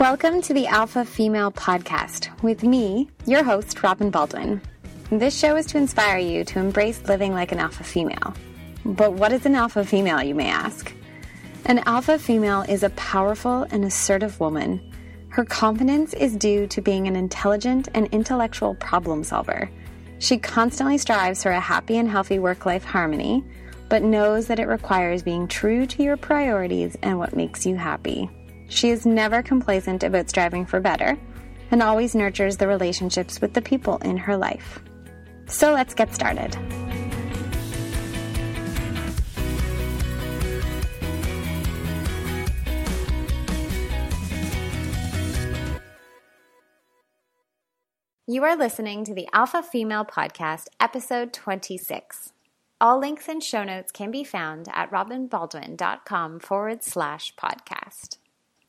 Welcome to the Alpha Female Podcast with me, your host, Robin Baldwin. This show is to inspire you to embrace living like an alpha female. But what is an alpha female, you may ask? An alpha female is a powerful and assertive woman. Her confidence is due to being an intelligent and intellectual problem solver. She constantly strives for a happy and healthy work life harmony, but knows that it requires being true to your priorities and what makes you happy. She is never complacent about striving for better and always nurtures the relationships with the people in her life. So let's get started. You are listening to the Alpha Female Podcast, episode 26. All links and show notes can be found at robinbaldwin.com forward slash podcast.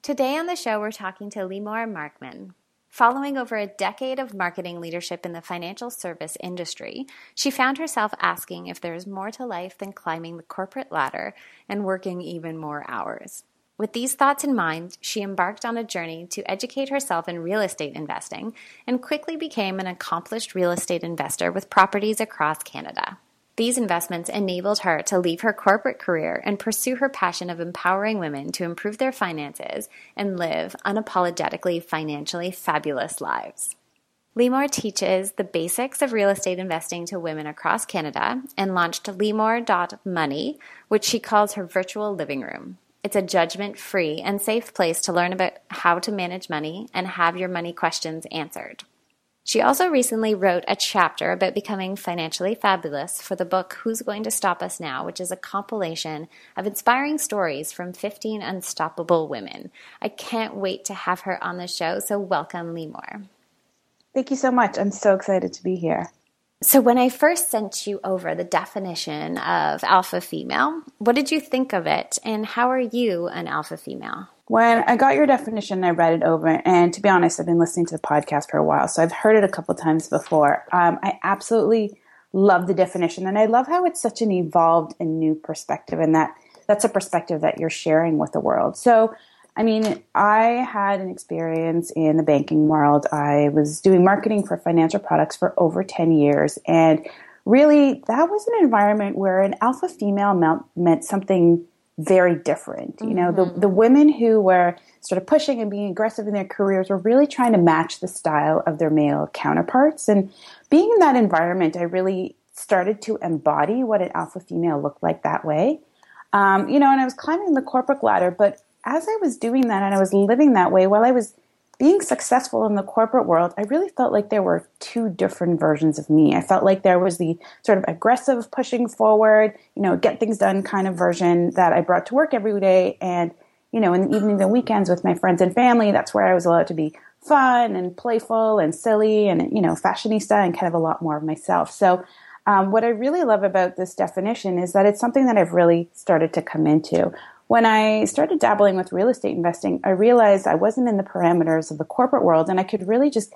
Today on the show, we're talking to Limor Markman. Following over a decade of marketing leadership in the financial service industry, she found herself asking if there is more to life than climbing the corporate ladder and working even more hours. With these thoughts in mind, she embarked on a journey to educate herself in real estate investing and quickly became an accomplished real estate investor with properties across Canada. These investments enabled her to leave her corporate career and pursue her passion of empowering women to improve their finances and live unapologetically financially fabulous lives. Limor teaches the basics of real estate investing to women across Canada and launched Limor.money, which she calls her virtual living room. It's a judgment free and safe place to learn about how to manage money and have your money questions answered. She also recently wrote a chapter about becoming financially fabulous for the book Who's Going to Stop Us Now, which is a compilation of inspiring stories from 15 unstoppable women. I can't wait to have her on the show, so welcome, Limor. Thank you so much. I'm so excited to be here. So, when I first sent you over the definition of alpha female, what did you think of it, and how are you an alpha female? When I got your definition, I read it over, and to be honest, I've been listening to the podcast for a while, so I've heard it a couple times before. Um, I absolutely love the definition, and I love how it's such an evolved and new perspective, and that that's a perspective that you're sharing with the world. So, I mean, I had an experience in the banking world. I was doing marketing for financial products for over 10 years. And really, that was an environment where an alpha female meant, meant something very different. You know, the, mm-hmm. the women who were sort of pushing and being aggressive in their careers were really trying to match the style of their male counterparts. And being in that environment, I really started to embody what an alpha female looked like that way. Um, you know, and I was climbing the corporate ladder, but as I was doing that and I was living that way, while I was being successful in the corporate world, I really felt like there were two different versions of me. I felt like there was the sort of aggressive, pushing forward, you know, get things done kind of version that I brought to work every day. And, you know, in the evenings and weekends with my friends and family, that's where I was allowed to be fun and playful and silly and, you know, fashionista and kind of a lot more of myself. So, um, what I really love about this definition is that it's something that I've really started to come into when I started dabbling with real estate investing, I realized I wasn't in the parameters of the corporate world and I could really just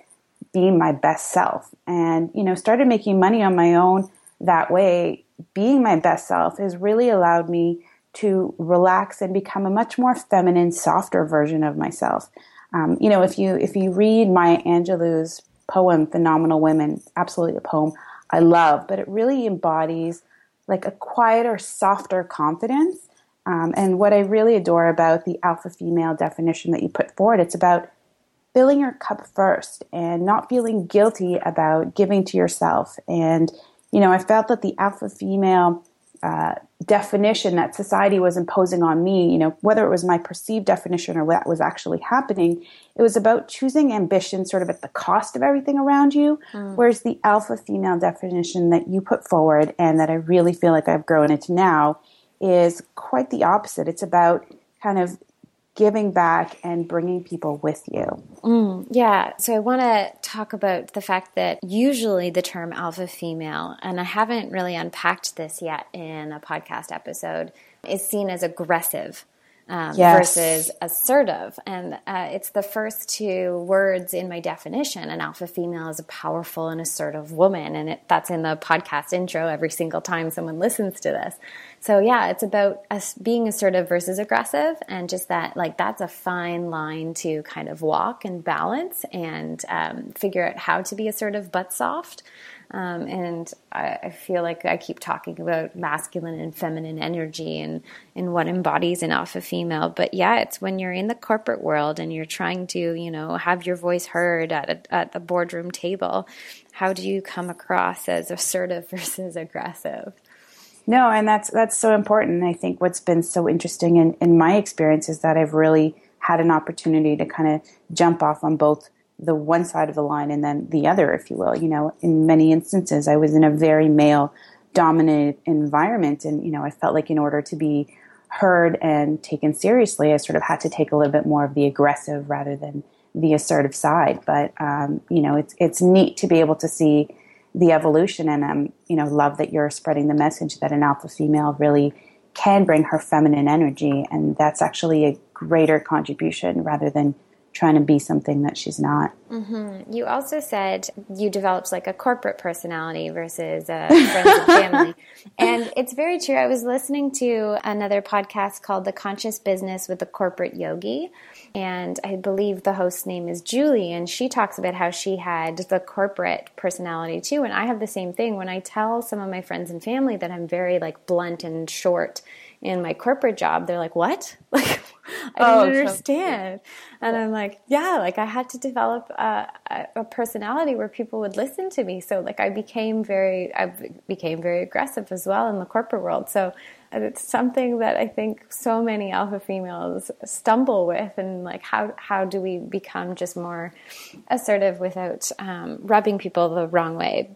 be my best self. And, you know, started making money on my own that way. Being my best self has really allowed me to relax and become a much more feminine, softer version of myself. Um, you know, if you if you read Maya Angelou's poem "Phenomenal Women," absolutely a poem I love, but it really embodies like a quieter, softer confidence um, and what I really adore about the alpha female definition that you put forward, it's about filling your cup first and not feeling guilty about giving to yourself. And, you know, I felt that the alpha female uh, definition that society was imposing on me, you know, whether it was my perceived definition or what was actually happening, it was about choosing ambition sort of at the cost of everything around you. Mm. Whereas the alpha female definition that you put forward and that I really feel like I've grown into now is quite the opposite. It's about kind of giving back and bringing people with you. Mm, yeah. So I want to talk about the fact that usually the term alpha female, and I haven't really unpacked this yet in a podcast episode, is seen as aggressive. Um, yes. versus assertive. And uh, it's the first two words in my definition. An alpha female is a powerful and assertive woman. And it, that's in the podcast intro every single time someone listens to this. So, yeah, it's about us being assertive versus aggressive. And just that, like, that's a fine line to kind of walk and balance and um, figure out how to be assertive but soft. Um, and I, I, feel like I keep talking about masculine and feminine energy and, and what embodies an alpha female. But yeah, it's when you're in the corporate world and you're trying to, you know, have your voice heard at, a, at the boardroom table. How do you come across as assertive versus aggressive? No, and that's that's so important. I think what's been so interesting in, in my experience is that I've really had an opportunity to kind of jump off on both the one side of the line and then the other, if you will. You know, in many instances, I was in a very male dominated environment. And, you know, I felt like in order to be heard and taken seriously, I sort of had to take a little bit more of the aggressive rather than the assertive side. But, um, you know, it's, it's neat to be able to see the evolution and, um, you know, love that you're spreading the message that an alpha female really can bring her feminine energy. And that's actually a greater contribution rather than trying to be something that she's not. Mm-hmm. You also said you developed like a corporate personality versus a friends and family. And it's very true. I was listening to another podcast called The Conscious Business with the Corporate Yogi. And I believe the host's name is Julie. And she talks about how she had the corporate personality too. And I have the same thing. When I tell some of my friends and family that I'm very like blunt and short in my corporate job, they're like, what? Like, I don't oh, understand. So and I'm like, yeah, like I had to develop a, a, personality where people would listen to me. So like I became very, I became very aggressive as well in the corporate world. So it's something that I think so many alpha females stumble with, and like how how do we become just more assertive without um, rubbing people the wrong way?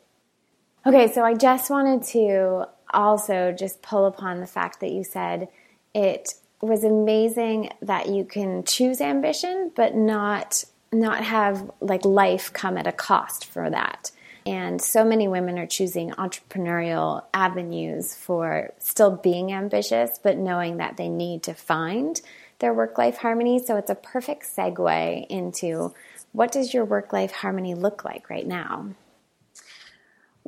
Okay, so I just wanted to also just pull upon the fact that you said it was amazing that you can choose ambition but not not have like life come at a cost for that. And so many women are choosing entrepreneurial avenues for still being ambitious but knowing that they need to find their work life harmony. So it's a perfect segue into what does your work life harmony look like right now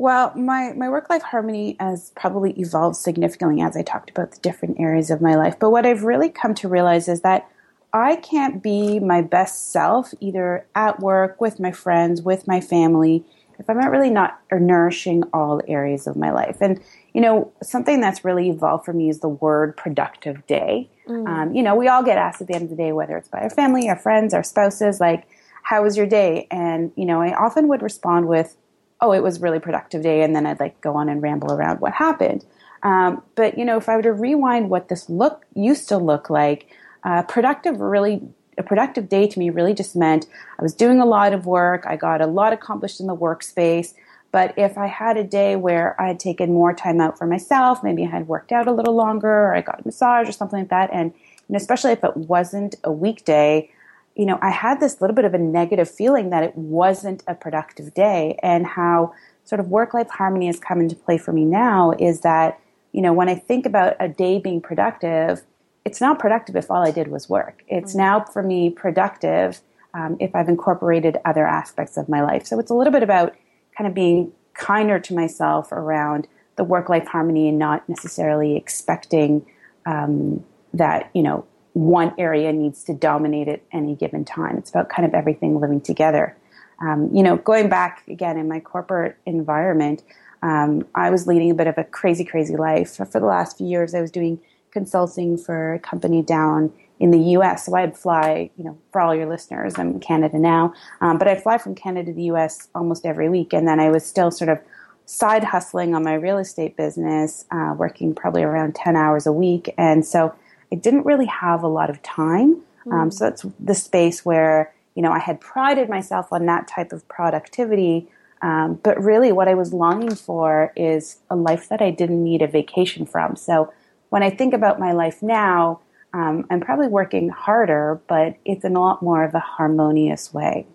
well, my, my work life harmony has probably evolved significantly as I talked about the different areas of my life. But what I've really come to realize is that I can't be my best self either at work, with my friends, with my family, if I'm not really not or nourishing all areas of my life. And, you know, something that's really evolved for me is the word productive day. Mm. Um, you know, we all get asked at the end of the day, whether it's by our family, our friends, our spouses, like, how was your day? And, you know, I often would respond with, oh, it was really productive day, and then I'd like go on and ramble around what happened. Um, but you know, if I were to rewind what this look used to look like, uh, productive really a productive day to me really just meant I was doing a lot of work, I got a lot accomplished in the workspace. But if I had a day where I had taken more time out for myself, maybe I had worked out a little longer, or I got a massage or something like that, and, and especially if it wasn't a weekday, you know, I had this little bit of a negative feeling that it wasn't a productive day and how sort of work life harmony has come into play for me now is that, you know, when I think about a day being productive, it's not productive if all I did was work. It's mm-hmm. now for me productive um, if I've incorporated other aspects of my life. So it's a little bit about kind of being kinder to myself around the work life harmony and not necessarily expecting um, that, you know, one area needs to dominate at any given time. It's about kind of everything living together. Um, you know, going back again in my corporate environment, um, I was leading a bit of a crazy, crazy life. For the last few years, I was doing consulting for a company down in the U.S. So I'd fly, you know, for all your listeners, I'm in Canada now, um, but I'd fly from Canada to the U.S. almost every week, and then I was still sort of side hustling on my real estate business, uh, working probably around 10 hours a week. And so I didn't really have a lot of time. Mm. Um, so that's the space where, you know, I had prided myself on that type of productivity. Um, but really, what I was longing for is a life that I didn't need a vacation from. So when I think about my life now, um, I'm probably working harder, but it's in a lot more of a harmonious way.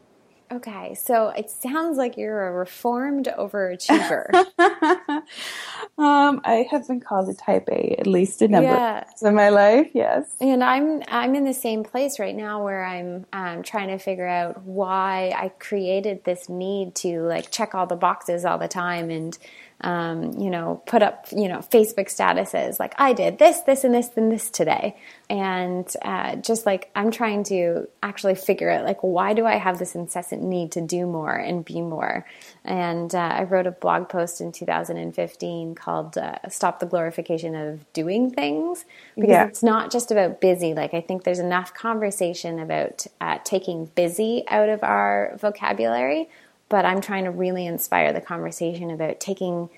Okay, so it sounds like you're a reformed overachiever. um, I have been called a type A at least a number yeah. of my life. Yes, and I'm I'm in the same place right now where I'm um, trying to figure out why I created this need to like check all the boxes all the time and um, you know, put up, you know, Facebook statuses like I did this, this, and this, and this today. And uh, just like I'm trying to actually figure out, like, why do I have this incessant need to do more and be more? And uh, I wrote a blog post in 2015 called uh, Stop the Glorification of Doing Things because yeah. it's not just about busy. Like, I think there's enough conversation about uh, taking busy out of our vocabulary but I'm trying to really inspire the conversation about taking,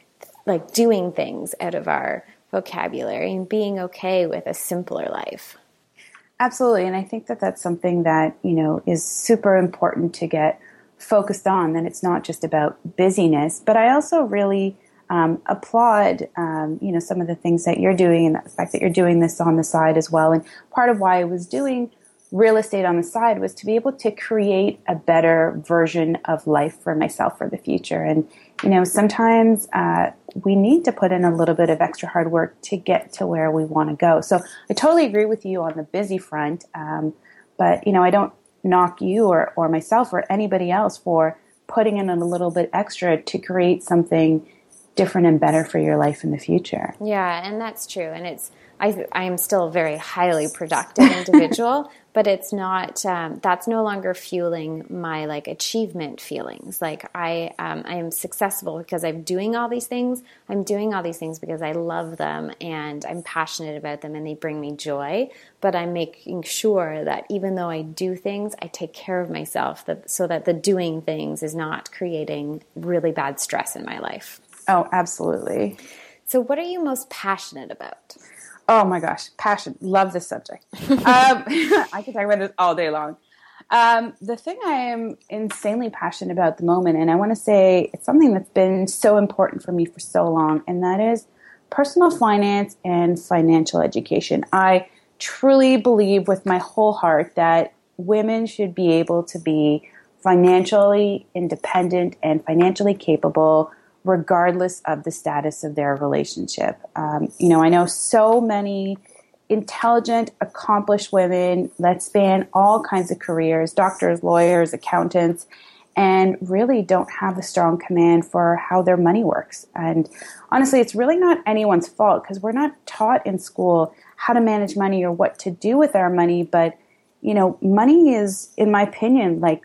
like, doing things out of our vocabulary and being okay with a simpler life. Absolutely. And I think that that's something that, you know, is super important to get focused on, that it's not just about busyness, but I also really um, applaud, um, you know, some of the things that you're doing and the fact that you're doing this on the side as well. And part of why I was doing real estate on the side was to be able to create a better version of life for myself for the future. And, you know, sometimes uh, we need to put in a little bit of extra hard work to get to where we want to go. So I totally agree with you on the busy front. Um, but, you know, I don't knock you or, or myself or anybody else for putting in a little bit extra to create something different and better for your life in the future. Yeah, and that's true. And it's, I, I am still a very highly productive individual, but it's not um, that's no longer fueling my like achievement feelings. Like i um, i am successful because i'm doing all these things. I'm doing all these things because i love them and i'm passionate about them and they bring me joy. But i'm making sure that even though i do things i take care of myself that, so that the doing things is not creating really bad stress in my life. Oh absolutely. So what are you most passionate about Oh my gosh, passion. Love this subject. um, I could talk about this all day long. Um, the thing I am insanely passionate about at the moment, and I want to say it's something that's been so important for me for so long, and that is personal finance and financial education. I truly believe with my whole heart that women should be able to be financially independent and financially capable regardless of the status of their relationship. Um, you know, I know so many intelligent, accomplished women that span all kinds of careers doctors, lawyers, accountants and really don't have a strong command for how their money works. And honestly, it's really not anyone's fault because we're not taught in school how to manage money or what to do with our money. But, you know, money is, in my opinion, like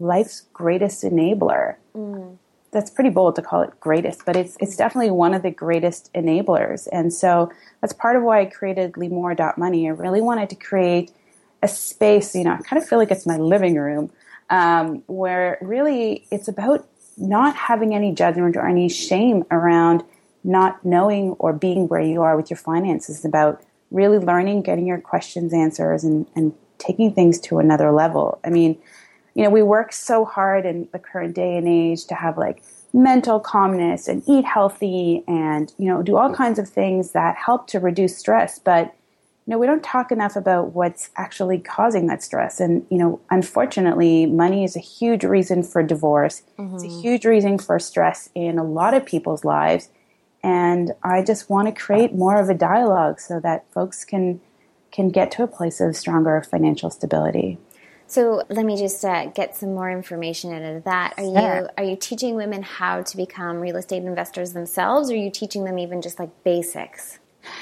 life's greatest enabler. Mm that's pretty bold to call it greatest, but it's it's definitely one of the greatest enablers. And so that's part of why I created Money. I really wanted to create a space, you know, I kind of feel like it's my living room, um, where really it's about not having any judgment or any shame around not knowing or being where you are with your finances. It's about really learning, getting your questions answers, and, and taking things to another level. I mean, you know, we work so hard in the current day and age to have like mental calmness and eat healthy and, you know, do all kinds of things that help to reduce stress. But, you know, we don't talk enough about what's actually causing that stress. And, you know, unfortunately, money is a huge reason for divorce. Mm-hmm. It's a mm-hmm. huge reason for stress in a lot of people's lives. And I just want to create more of a dialogue so that folks can can get to a place of stronger financial stability. So let me just uh, get some more information out of that. Are you are you teaching women how to become real estate investors themselves, or are you teaching them even just like basics?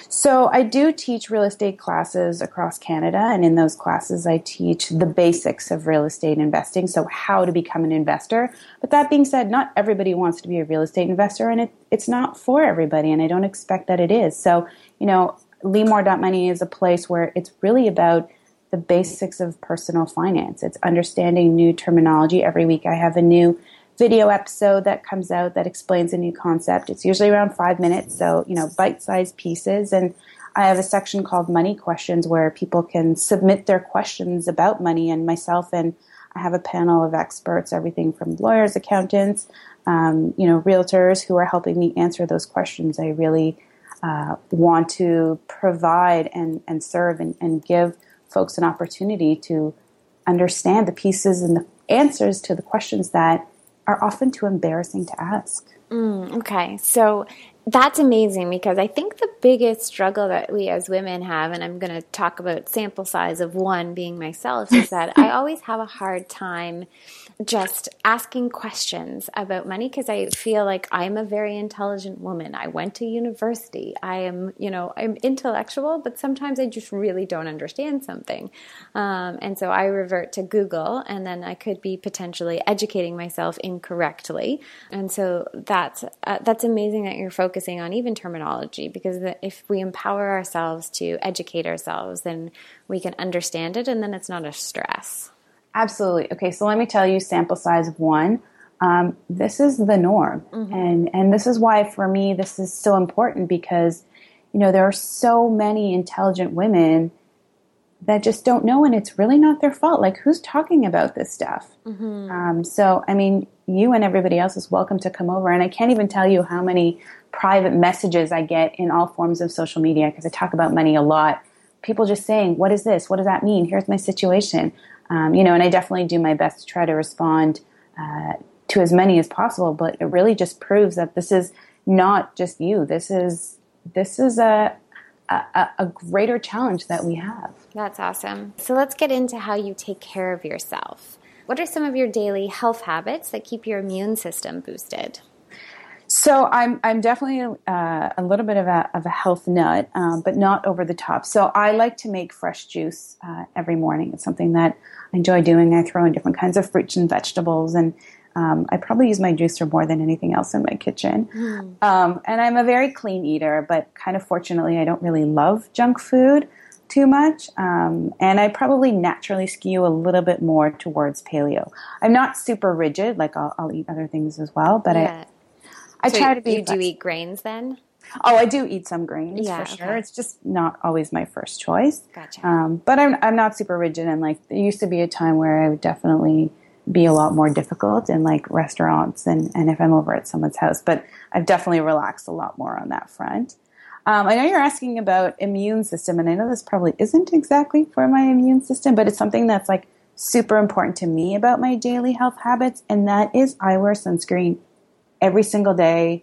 So I do teach real estate classes across Canada, and in those classes, I teach the basics of real estate investing. So how to become an investor. But that being said, not everybody wants to be a real estate investor, and it, it's not for everybody, and I don't expect that it is. So you know, Money is a place where it's really about the basics of personal finance. It's understanding new terminology. Every week I have a new video episode that comes out that explains a new concept. It's usually around five minutes, so, you know, bite sized pieces. And I have a section called Money Questions where people can submit their questions about money, and myself and I have a panel of experts, everything from lawyers, accountants, um, you know, realtors who are helping me answer those questions. I really uh, want to provide and, and serve and, and give folks an opportunity to understand the pieces and the answers to the questions that are often too embarrassing to ask. Mm, okay. So that's amazing because I think the biggest struggle that we as women have, and I'm going to talk about sample size of one being myself, is that I always have a hard time just asking questions about money because I feel like I'm a very intelligent woman. I went to university. I am, you know, I'm intellectual, but sometimes I just really don't understand something. Um, and so I revert to Google and then I could be potentially educating myself incorrectly. And so that's, uh, that's amazing that you're focusing on even terminology because if we empower ourselves to educate ourselves, then we can understand it and then it's not a stress. Absolutely. Okay, so let me tell you sample size of one. Um, this is the norm. Mm-hmm. And, and this is why, for me, this is so important because, you know, there are so many intelligent women that just don't know, and it's really not their fault. Like, who's talking about this stuff? Mm-hmm. Um, so, I mean, you and everybody else is welcome to come over. And I can't even tell you how many private messages I get in all forms of social media because I talk about money a lot. People just saying, What is this? What does that mean? Here's my situation. Um, you know, and I definitely do my best to try to respond uh, to as many as possible. But it really just proves that this is not just you. This is this is a a, a greater challenge that we have. That's awesome. So let's get into how you take care of yourself. What are some of your daily health habits that keep your immune system boosted? So I'm I'm definitely uh, a little bit of a of a health nut, um, but not over the top. So I like to make fresh juice uh, every morning. It's something that I enjoy doing. I throw in different kinds of fruits and vegetables, and um, I probably use my juicer more than anything else in my kitchen. Mm. Um, and I'm a very clean eater, but kind of fortunately, I don't really love junk food too much. Um, and I probably naturally skew a little bit more towards paleo. I'm not super rigid, like I'll, I'll eat other things as well, but yeah. I so try to be. You do eat grains then? Oh, I do eat some grains yeah, for sure. Okay. It's just not always my first choice. Gotcha. Um, but I'm I'm not super rigid, and like there used to be a time where I would definitely be a lot more difficult in like restaurants and and if I'm over at someone's house. But I've definitely relaxed a lot more on that front. Um, I know you're asking about immune system, and I know this probably isn't exactly for my immune system, but it's something that's like super important to me about my daily health habits, and that is I wear sunscreen every single day,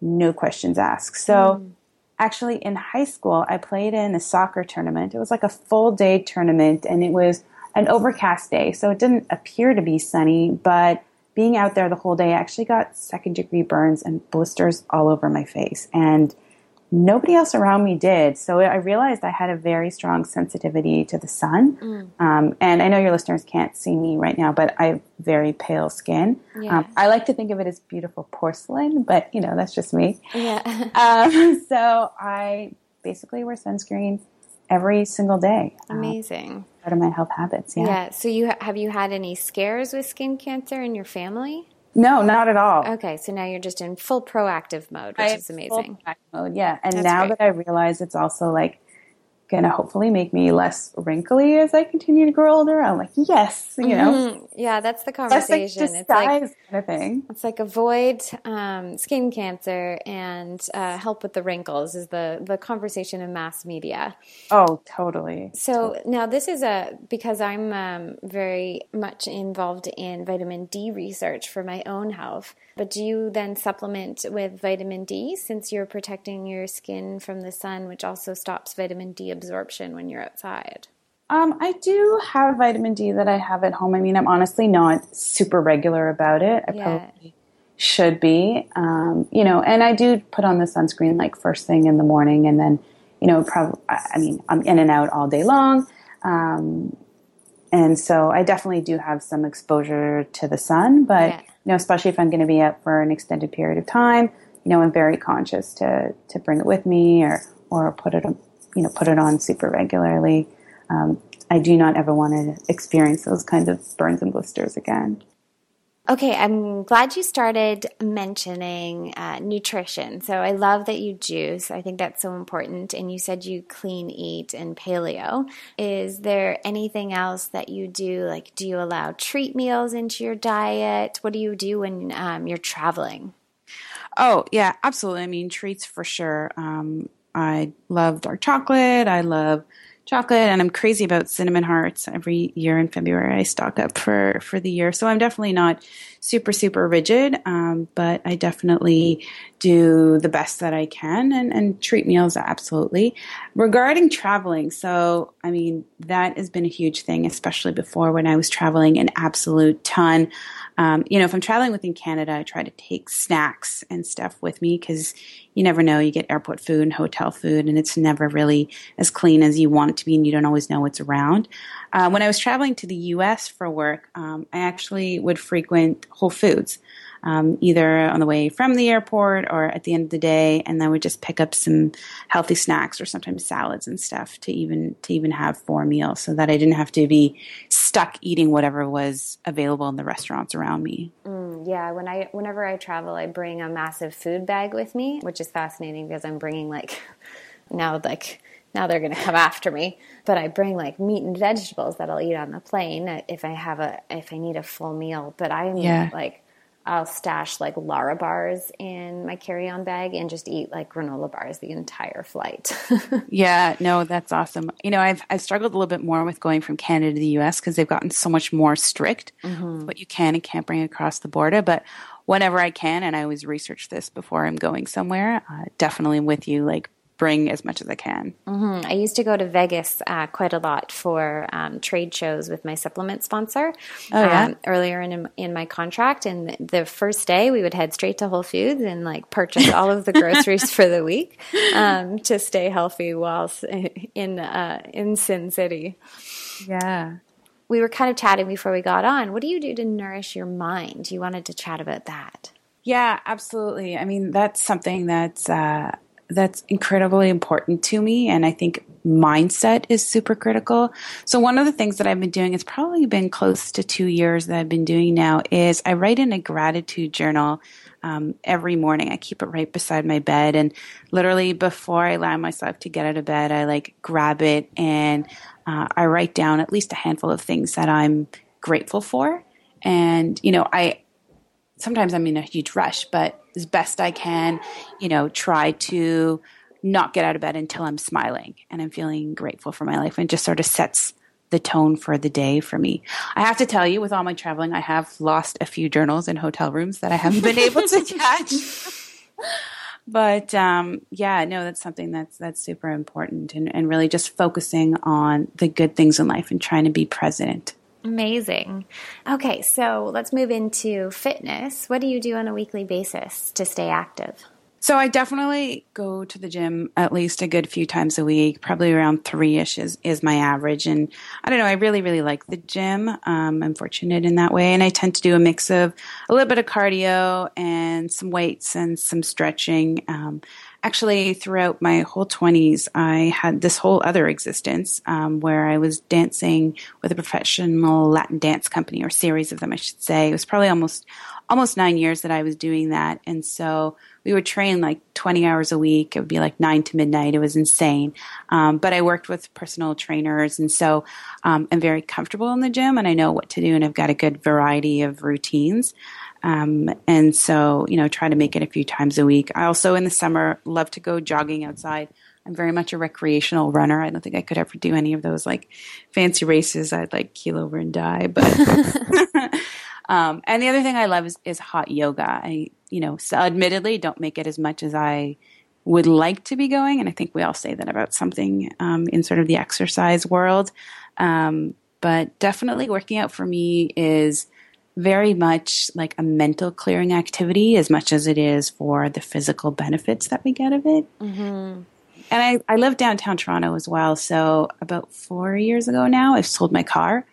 no questions asked. So mm. actually in high school, I played in a soccer tournament. It was like a full day tournament and it was an overcast day. So it didn't appear to be sunny, but being out there the whole day, I actually got second degree burns and blisters all over my face. And nobody else around me did. So I realized I had a very strong sensitivity to the sun. Mm. Um, and I know your listeners can't see me right now, but I have very pale skin. Yeah. Um, I like to think of it as beautiful porcelain, but you know, that's just me. Yeah. um, so I basically wear sunscreen every single day. Um, Amazing. part of my health habits. Yeah. Yeah. So you have you had any scares with skin cancer in your family? No, not at all. Okay, so now you're just in full proactive mode, which is amazing. mode, yeah. And That's now great. that I realize it's also like going to hopefully make me less wrinkly as I continue to grow older. I'm like, yes, you know. Mm-hmm. Yeah, that's the conversation. Like it's like kind of thing. It's like avoid um, skin cancer and uh, help with the wrinkles is the the conversation in mass media. Oh, totally. So totally. now this is a because I'm um, very much involved in vitamin D research for my own health. But do you then supplement with vitamin D since you're protecting your skin from the sun, which also stops vitamin D absorption when you're outside? Um, I do have vitamin D that I have at home. I mean, I'm honestly not super regular about it. I yeah. probably should be. Um, you know, and I do put on the sunscreen like first thing in the morning, and then, you know, probably. I mean, I'm in and out all day long. Um, and so I definitely do have some exposure to the sun, but yeah you know, especially if I'm going to be up for an extended period of time, you know, I'm very conscious to to bring it with me or or put it, you know, put it on super regularly. Um, I do not ever want to experience those kinds of burns and blisters again. Okay, I'm glad you started mentioning uh, nutrition. So I love that you juice. I think that's so important. And you said you clean eat and paleo. Is there anything else that you do? Like, do you allow treat meals into your diet? What do you do when um, you're traveling? Oh, yeah, absolutely. I mean, treats for sure. Um, I love dark chocolate. I love chocolate and I'm crazy about cinnamon hearts. Every year in February, I stock up for, for the year. So I'm definitely not super, super rigid, um, but I definitely do the best that I can and, and treat meals absolutely. Regarding traveling, so I mean, that has been a huge thing, especially before when I was traveling an absolute ton. Um, you know, if I'm traveling within Canada, I try to take snacks and stuff with me because you never know. You get airport food and hotel food, and it's never really as clean as you want it to be, and you don't always know what's around. Uh, when I was traveling to the U.S. for work, um, I actually would frequent Whole Foods um, either on the way from the airport or at the end of the day, and then we just pick up some healthy snacks or sometimes salads and stuff to even to even have for meals, so that I didn't have to be stuck eating whatever was available in the restaurants around me. Mm, yeah, when I whenever I travel, I bring a massive food bag with me, which is fascinating because I'm bringing like now like now they're going to come after me but i bring like meat and vegetables that i'll eat on the plane if i have a if i need a full meal but i'm yeah. like I'll stash like Larabars in my carry-on bag and just eat like granola bars the entire flight. yeah, no, that's awesome. You know, I've I've struggled a little bit more with going from Canada to the US because they've gotten so much more strict mm-hmm. what you can and can't bring across the border, but whenever I can and I always research this before I'm going somewhere, uh, definitely with you like bring as much as I can. Mm-hmm. I used to go to Vegas uh, quite a lot for um, trade shows with my supplement sponsor. Oh, yeah? Um, earlier in in my contract, and the first day we would head straight to Whole Foods and like purchase all of the groceries for the week um, to stay healthy whilst in uh, in Sin City. Yeah. We were kind of chatting before we got on. What do you do to nourish your mind? You wanted to chat about that. Yeah, absolutely. I mean, that's something that's uh, that's incredibly important to me. And I think mindset is super critical. So one of the things that I've been doing, it's probably been close to two years that I've been doing now, is I write in a gratitude journal um, every morning. I keep it right beside my bed, and literally before I allow myself to get out of bed, I like grab it and uh, I write down at least a handful of things that I'm grateful for. And you know, I sometimes I'm in a huge rush, but as best I can, you know, try to not get out of bed until I'm smiling and I'm feeling grateful for my life and just sort of sets the tone for the day for me. I have to tell you, with all my traveling, I have lost a few journals in hotel rooms that I haven't been able to catch. but um, yeah, no, that's something that's that's super important, and, and really just focusing on the good things in life and trying to be present. Amazing. Okay, so let's move into fitness. What do you do on a weekly basis to stay active? So I definitely go to the gym at least a good few times a week, probably around three ish is, is my average. And I don't know, I really, really like the gym. Um, I'm fortunate in that way. And I tend to do a mix of a little bit of cardio and some weights and some stretching. Um, actually throughout my whole 20s i had this whole other existence um, where i was dancing with a professional latin dance company or series of them i should say it was probably almost almost nine years that i was doing that and so we would train like 20 hours a week it would be like 9 to midnight it was insane um, but i worked with personal trainers and so um, i'm very comfortable in the gym and i know what to do and i've got a good variety of routines um, and so, you know, try to make it a few times a week. I also, in the summer, love to go jogging outside. I'm very much a recreational runner. I don't think I could ever do any of those like fancy races. I'd like keel over and die. But, um, and the other thing I love is, is hot yoga. I, you know, so admittedly don't make it as much as I would like to be going. And I think we all say that about something, um, in sort of the exercise world. Um, but definitely working out for me is, very much like a mental clearing activity as much as it is for the physical benefits that we get of it. Mm-hmm. And I, I live downtown Toronto as well. So about four years ago now, I've sold my car.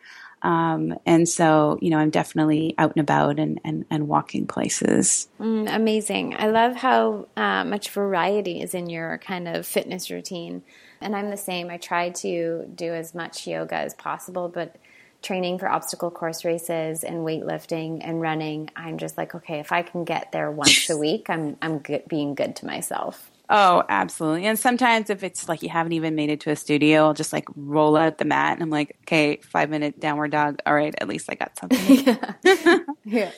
Um, and so, you know, I'm definitely out and about and, and, and walking places. Mm, amazing. I love how uh, much variety is in your kind of fitness routine. And I'm the same. I try to do as much yoga as possible, but training for obstacle course races and weightlifting and running, I'm just like, okay, if I can get there once a week, I'm I'm good, being good to myself. Oh, absolutely. And sometimes if it's like you haven't even made it to a studio, I'll just like roll out the mat and I'm like, okay, five minute downward dog. All right, at least I got something. yeah. yeah.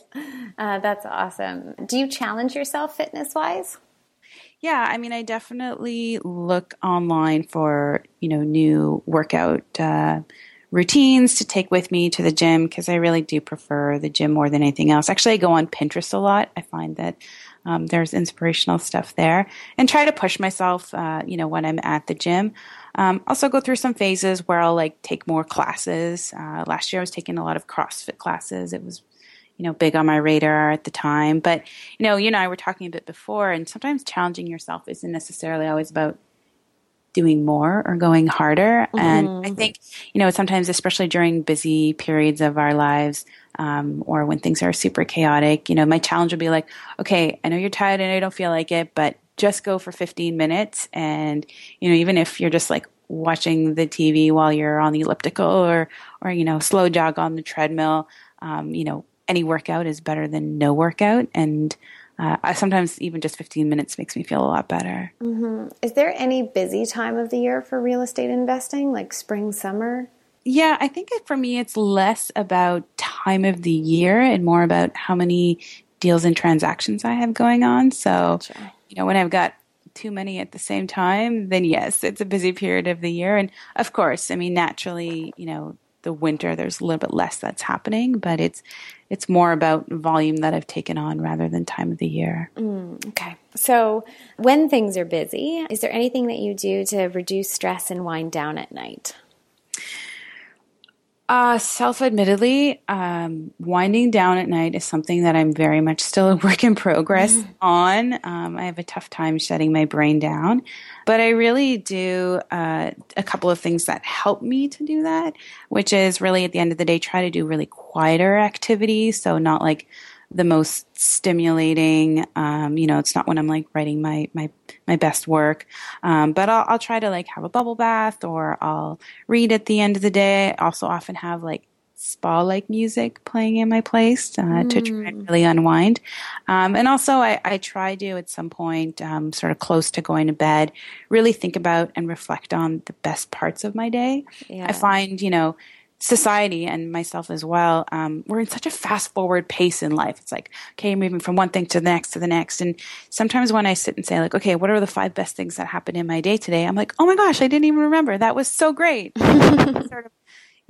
Uh, that's awesome. Do you challenge yourself fitness wise? Yeah, I mean, I definitely look online for, you know, new workout uh, routines to take with me to the gym because I really do prefer the gym more than anything else. Actually, I go on Pinterest a lot. I find that um, there's inspirational stuff there and try to push myself, uh, you know, when I'm at the gym. Um, also go through some phases where I'll like take more classes. Uh, last year I was taking a lot of CrossFit classes. It was, you know, big on my radar at the time. But, you know, you and I were talking a bit before and sometimes challenging yourself isn't necessarily always about doing more or going harder. Mm-hmm. And I think, you know, sometimes, especially during busy periods of our lives, um, or when things are super chaotic, you know, my challenge would be like, okay, I know you're tired and I don't feel like it, but just go for 15 minutes. And, you know, even if you're just like watching the TV while you're on the elliptical or, or, you know, slow jog on the treadmill, um, you know, any workout is better than no workout. And, uh, sometimes even just 15 minutes makes me feel a lot better. Mm-hmm. Is there any busy time of the year for real estate investing, like spring, summer? Yeah, I think for me, it's less about time of the year and more about how many deals and transactions I have going on. So, gotcha. you know, when I've got too many at the same time, then yes, it's a busy period of the year. And of course, I mean, naturally, you know, the winter there's a little bit less that's happening, but it's it's more about volume that I've taken on rather than time of the year. Mm, okay. So, when things are busy, is there anything that you do to reduce stress and wind down at night? Uh, self admittedly, um, winding down at night is something that I'm very much still a work in progress mm. on. Um, I have a tough time shutting my brain down, but I really do uh, a couple of things that help me to do that, which is really at the end of the day, try to do really quieter activities. So, not like the most stimulating. Um, you know, it's not when I'm like writing my my my best work, um, but I'll, I'll try to like have a bubble bath or I'll read at the end of the day. I also often have like spa like music playing in my place uh, mm. to try and mm. really unwind. Um, and also, I, I, try to at some point, um, sort of close to going to bed, really think about and reflect on the best parts of my day. Yeah. I find, you know, society and myself as well, um, we're in such a fast forward pace in life. It's like, okay, moving from one thing to the next to the next. And sometimes when I sit and say, like, okay, what are the five best things that happened in my day today? I'm like, oh my gosh, I didn't even remember. That was so great. sort of,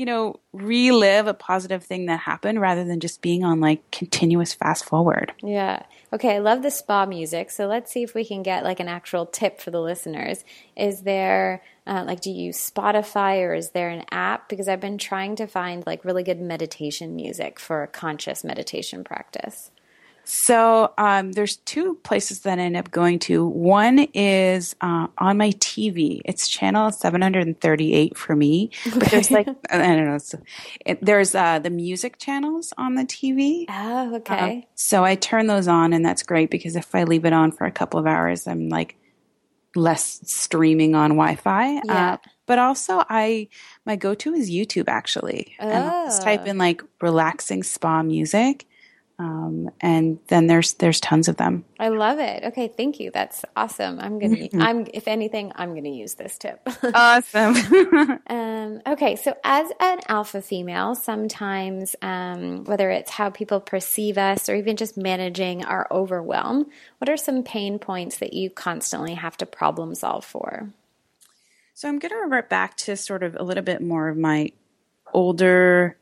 you know, relive a positive thing that happened rather than just being on like continuous fast forward. Yeah. Okay, I love the spa music. So let's see if we can get like an actual tip for the listeners. Is there uh, like, do you use Spotify or is there an app? Because I've been trying to find like really good meditation music for a conscious meditation practice. So um, there's two places that I end up going to. One is uh, on my TV. It's channel 738 for me. Okay. But there's like I don't know. It, there's uh, the music channels on the TV. Oh, okay. Um, so I turn those on, and that's great because if I leave it on for a couple of hours, I'm like less streaming on Wi-Fi. Uh, yeah. Uh, but also, I my go-to is YouTube actually. Oh. And I'll just type in like relaxing spa music, um, and then there's there's tons of them. I love it. Okay, thank you. That's awesome. I'm gonna. Mm-hmm. I'm if anything, I'm gonna use this tip. awesome. um, okay, so as an alpha female, sometimes um, whether it's how people perceive us or even just managing our overwhelm, what are some pain points that you constantly have to problem solve for? So I'm going to revert back to sort of a little bit more of my older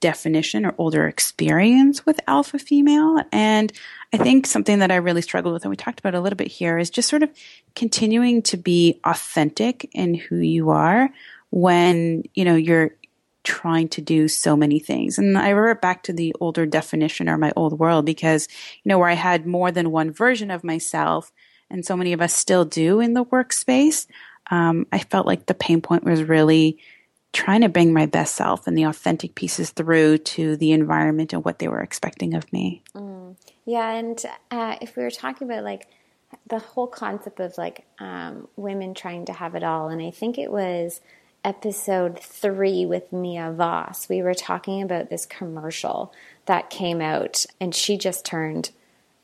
definition or older experience with alpha female. And I think something that I really struggled with, and we talked about a little bit here, is just sort of continuing to be authentic in who you are when, you know, you're trying to do so many things. And I revert back to the older definition or my old world because, you know, where I had more than one version of myself, and so many of us still do in the workspace, um, I felt like the pain point was really trying to bring my best self and the authentic pieces through to the environment and what they were expecting of me. Mm. Yeah, and uh, if we were talking about like the whole concept of like um, women trying to have it all, and I think it was episode three with Mia Voss, we were talking about this commercial that came out, and she just turned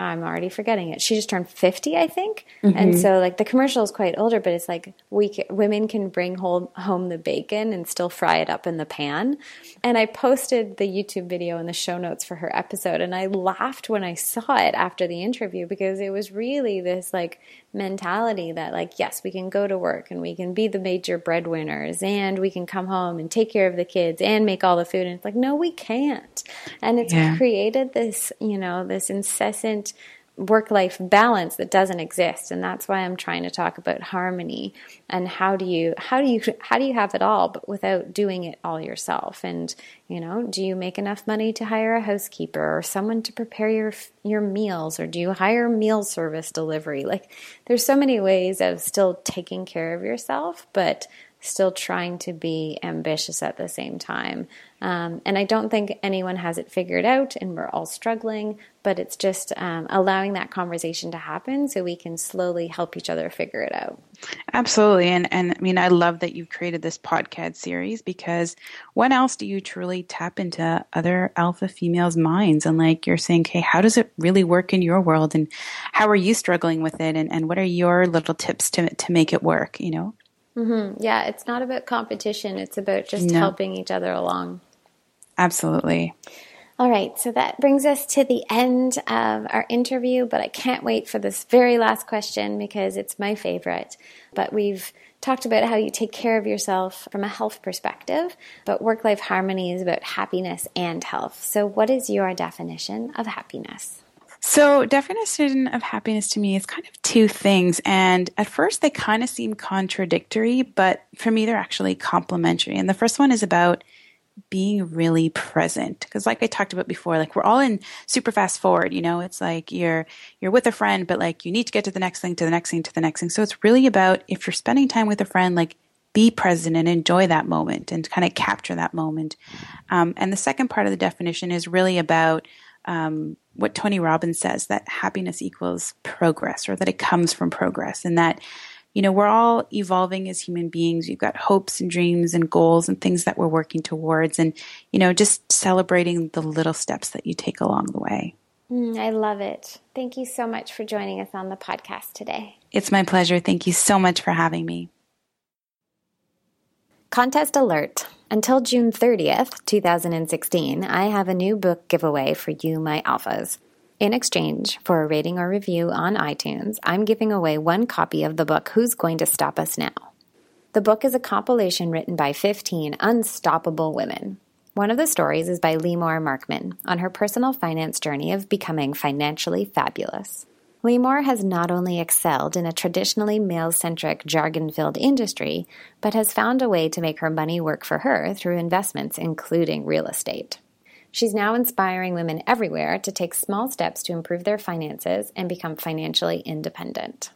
I'm already forgetting it. She just turned 50, I think. Mm-hmm. And so, like, the commercial is quite older, but it's like we can, women can bring home, home the bacon and still fry it up in the pan. And I posted the YouTube video in the show notes for her episode. And I laughed when I saw it after the interview because it was really this, like, mentality that, like, yes, we can go to work and we can be the major breadwinners and we can come home and take care of the kids and make all the food. And it's like, no, we can't. And it's yeah. created this, you know, this incessant work life balance that doesn't exist. And that's why I'm trying to talk about harmony and how do you how do you how do you have it all but without doing it all yourself? And you know do you make enough money to hire a housekeeper or someone to prepare your your meals? Or do you hire meal service delivery? Like there's so many ways of still taking care of yourself but still trying to be ambitious at the same time. Um, and I don't think anyone has it figured out, and we're all struggling, but it's just um, allowing that conversation to happen so we can slowly help each other figure it out. Absolutely. And, and I mean, I love that you've created this podcast series because when else do you truly tap into other alpha females' minds? And like you're saying, hey, how does it really work in your world? And how are you struggling with it? And, and what are your little tips to, to make it work, you know? Mm-hmm. Yeah, it's not about competition. It's about just no. helping each other along. Absolutely. All right, so that brings us to the end of our interview, but I can't wait for this very last question because it's my favorite. But we've talked about how you take care of yourself from a health perspective, but work life harmony is about happiness and health. So, what is your definition of happiness? So, definition of happiness to me is kind of two things. And at first, they kind of seem contradictory, but for me, they're actually complementary. And the first one is about being really present because like i talked about before like we're all in super fast forward you know it's like you're you're with a friend but like you need to get to the next thing to the next thing to the next thing so it's really about if you're spending time with a friend like be present and enjoy that moment and kind of capture that moment um, and the second part of the definition is really about um, what Tony Robbins says that happiness equals progress or that it comes from progress and that you know we're all evolving as human beings. We've got hopes and dreams and goals and things that we're working towards and you know just celebrating the little steps that you take along the way. Mm, i love it. Thank you so much for joining us on the podcast today. It's my pleasure. Thank you so much for having me contest alert until June 30th, 2016, I have a new book giveaway for you, my alphas. In exchange for a rating or review on iTunes, I'm giving away one copy of the book Who's Going to Stop Us Now? The book is a compilation written by 15 unstoppable women. One of the stories is by Limor Markman on her personal finance journey of becoming financially fabulous. Limor has not only excelled in a traditionally male centric, jargon filled industry, but has found a way to make her money work for her through investments, including real estate. She's now inspiring women everywhere to take small steps to improve their finances and become financially independent.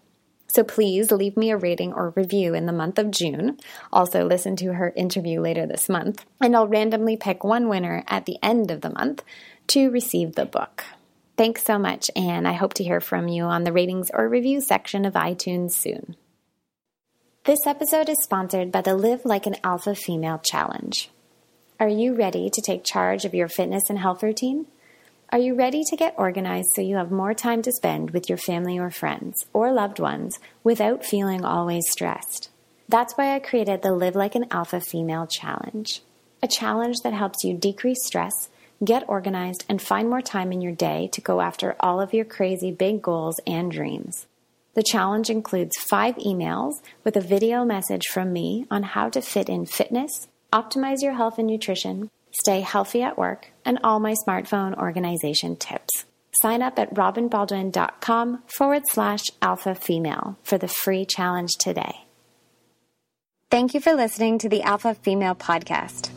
So please leave me a rating or review in the month of June. Also, listen to her interview later this month, and I'll randomly pick one winner at the end of the month to receive the book. Thanks so much, and I hope to hear from you on the ratings or review section of iTunes soon. This episode is sponsored by the Live Like an Alpha Female Challenge. Are you ready to take charge of your fitness and health routine? Are you ready to get organized so you have more time to spend with your family or friends or loved ones without feeling always stressed? That's why I created the Live Like an Alpha Female Challenge, a challenge that helps you decrease stress Get organized and find more time in your day to go after all of your crazy big goals and dreams. The challenge includes five emails with a video message from me on how to fit in fitness, optimize your health and nutrition, stay healthy at work, and all my smartphone organization tips. Sign up at robynbaldwin.com forward slash alpha female for the free challenge today. Thank you for listening to the Alpha Female Podcast.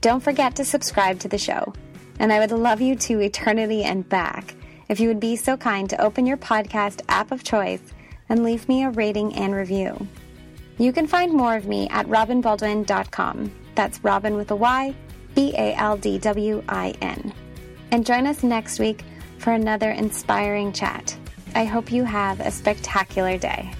Don't forget to subscribe to the show. And I would love you to eternity and back if you would be so kind to open your podcast app of choice and leave me a rating and review. You can find more of me at robynbaldwin.com. That's Robyn with a Y, B A L D W I N. And join us next week for another inspiring chat. I hope you have a spectacular day.